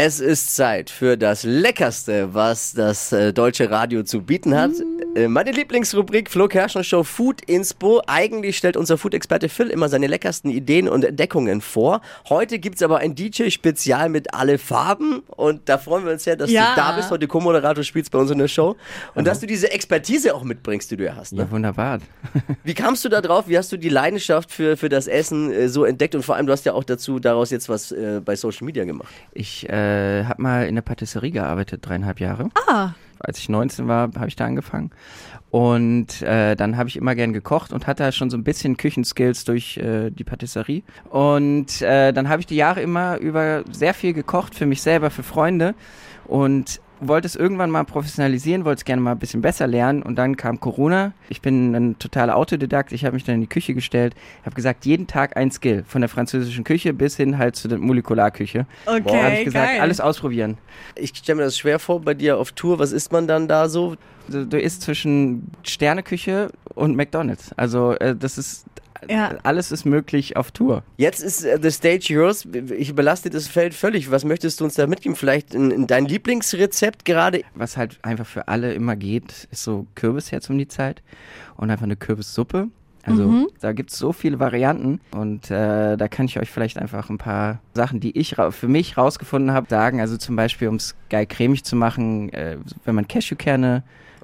Es ist Zeit für das Leckerste, was das äh, deutsche Radio zu bieten hat. Äh, meine Lieblingsrubrik Flo Kerschner Show Food Inspo. Eigentlich stellt unser Food-Experte Phil immer seine leckersten Ideen und Entdeckungen vor. Heute gibt's aber ein DJ-Spezial mit alle Farben und da freuen wir uns sehr, dass Ja. du da bist, heute Co-Moderator spielst bei uns in der Show und dass du diese Expertise auch mitbringst, die du ja hast. Ne? Ja, wunderbar. Wie kamst du da drauf? Wie hast du die Leidenschaft für, für das Essen äh, so entdeckt und vor allem, du hast ja auch dazu daraus jetzt was äh, bei Social Media gemacht. Ich äh, habe mal in der Patisserie gearbeitet, dreieinhalb Jahre. Ah, Als ich 19 war, habe ich da angefangen. Und äh, dann habe ich immer gern gekocht und hatte schon so ein bisschen Küchenskills durch äh, die Patisserie. Und äh, dann habe ich die Jahre immer über sehr viel gekocht für mich selber, für Freunde. Und wollte es irgendwann mal professionalisieren, wollte es gerne mal ein bisschen besser lernen und dann kam Corona. Ich bin ein totaler Autodidakt, ich habe mich dann in die Küche gestellt, habe gesagt, jeden Tag ein Skill, von der französischen Küche bis hin halt zu der Molekularküche. okay, Da habe ich gesagt, geil. alles ausprobieren. Ich stelle mir das schwer vor bei dir auf Tour. Was isst man dann da so? Du, du isst zwischen Sterneküche und McDonalds. Also äh, das ist Ja. alles ist möglich auf Tour. Jetzt ist äh, The Stage Yours. Ich überlasse dir das Feld völlig. Was möchtest du uns da mitgeben? Vielleicht in, in dein Lieblingsrezept gerade? Was halt einfach für alle immer geht, ist so Kürbis jetzt um die Zeit und einfach eine Kürbissuppe. Also da gibt es so viele Varianten und äh, da kann ich euch vielleicht einfach ein paar Sachen, die ich für mich rausgefunden habe, sagen. Also zum Beispiel, um es geil cremig zu machen, äh, wenn man Cashewkerne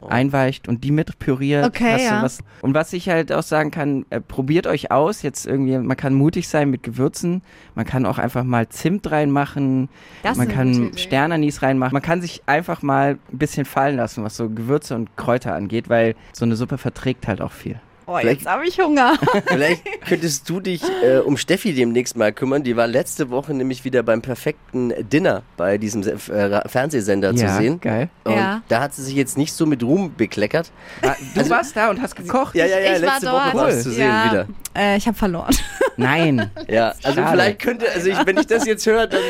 einweicht und die mit püriert. Okay, hast du ja. was. Und was ich halt auch sagen kann, äh, probiert euch aus. Jetzt irgendwie, man kann mutig sein mit Gewürzen. Man kann auch einfach mal Zimt reinmachen. Das ist man kann. Sternanis reinmachen. Man kann sich einfach mal ein bisschen fallen lassen, was so Gewürze und Kräuter angeht, weil so eine Suppe verträgt halt auch viel. Oh, Vielleicht- jetzt habe ich Hunger. Vielleicht könntest du dich äh, um Steffi demnächst mal kümmern. Die war letzte Woche nämlich wieder beim perfekten Dinner bei diesem Se- äh, Fernsehsender zu ja, sehen. geil. Und Ja. da hat sie sich jetzt nicht so mit Ruhm bekleckert. Ah, Du warst da und hast gekocht? Ja, ja, ja, ich war letzte dort. Woche warst du zu sehen ja, wieder. Äh, ich habe verloren. Nein. Ja, also Schade. vielleicht könnte, also ich, wenn ich das jetzt höre, dann,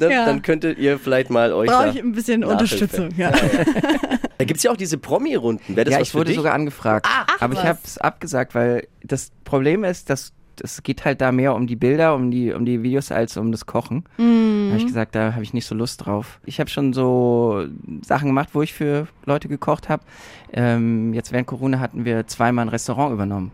und, Ja. dann könntet ihr vielleicht mal euch Brauche da... ich ein bisschen. Unterstützung. Ja. Da gibt es ja auch diese Promi-Runden. Ja, ich wurde dich? sogar angefragt. Ach, aber ich was. habe es abgesagt, weil das Problem ist, dass es geht halt da mehr um die Bilder, um die, um die Videos als um das Kochen. Mhm. habe ich gesagt, da habe ich nicht so Lust drauf. Ich habe schon so Sachen gemacht, wo ich für Leute gekocht habe. Ähm, jetzt während Corona hatten wir zweimal ein Restaurant übernommen.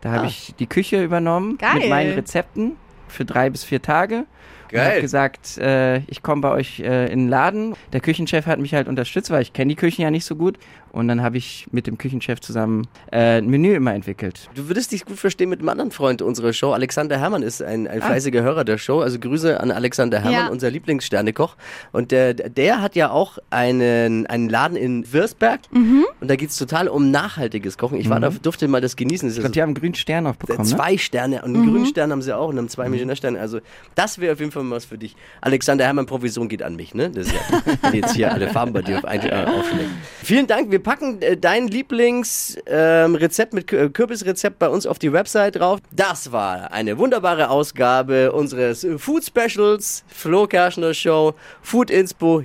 Da habe Ah. ich die Küche übernommen Geil. mit meinen Rezepten für drei bis vier Tage. Geil. habe gesagt, äh, ich komme bei euch äh, in den Laden. Der Küchenchef hat mich halt unterstützt, weil ich kenne die Küchen ja nicht so gut. Und dann habe ich mit dem Küchenchef zusammen äh, ein Menü immer entwickelt. Du würdest dich gut verstehen mit einem anderen Freund unserer Show. Alexander Herrmann ist ein, Ah. ein fleißiger Hörer der Show. Also Grüße an Alexander Herrmann, Ja. unser Lieblingssternekoch. Und der, der hat ja auch einen, einen Laden in Würzberg. Und da geht es total um nachhaltiges Kochen. Ich war da, durfte mal das genießen. Das Ich ist glaube, die haben einen grünen Stern auch bekommen, ne? zwei Sterne und einen grünen Stern haben sie auch und haben zwei Michelin-Sterne. Also das wäre auf jeden Fall mal was für dich. Alexander Herrmann, Provision geht an mich, ne? Das ist ja, jetzt hier alle Farben bei dir auf ein, äh, aufschlägt. Vielen Dank. Wir packen äh, dein Lieblingsrezept ähm, Rezept mit Kü- Kürbisrezept bei uns auf die Website drauf. Das war eine wunderbare Ausgabe unseres Food Specials, Flo Kerschner Show, Food Inspo.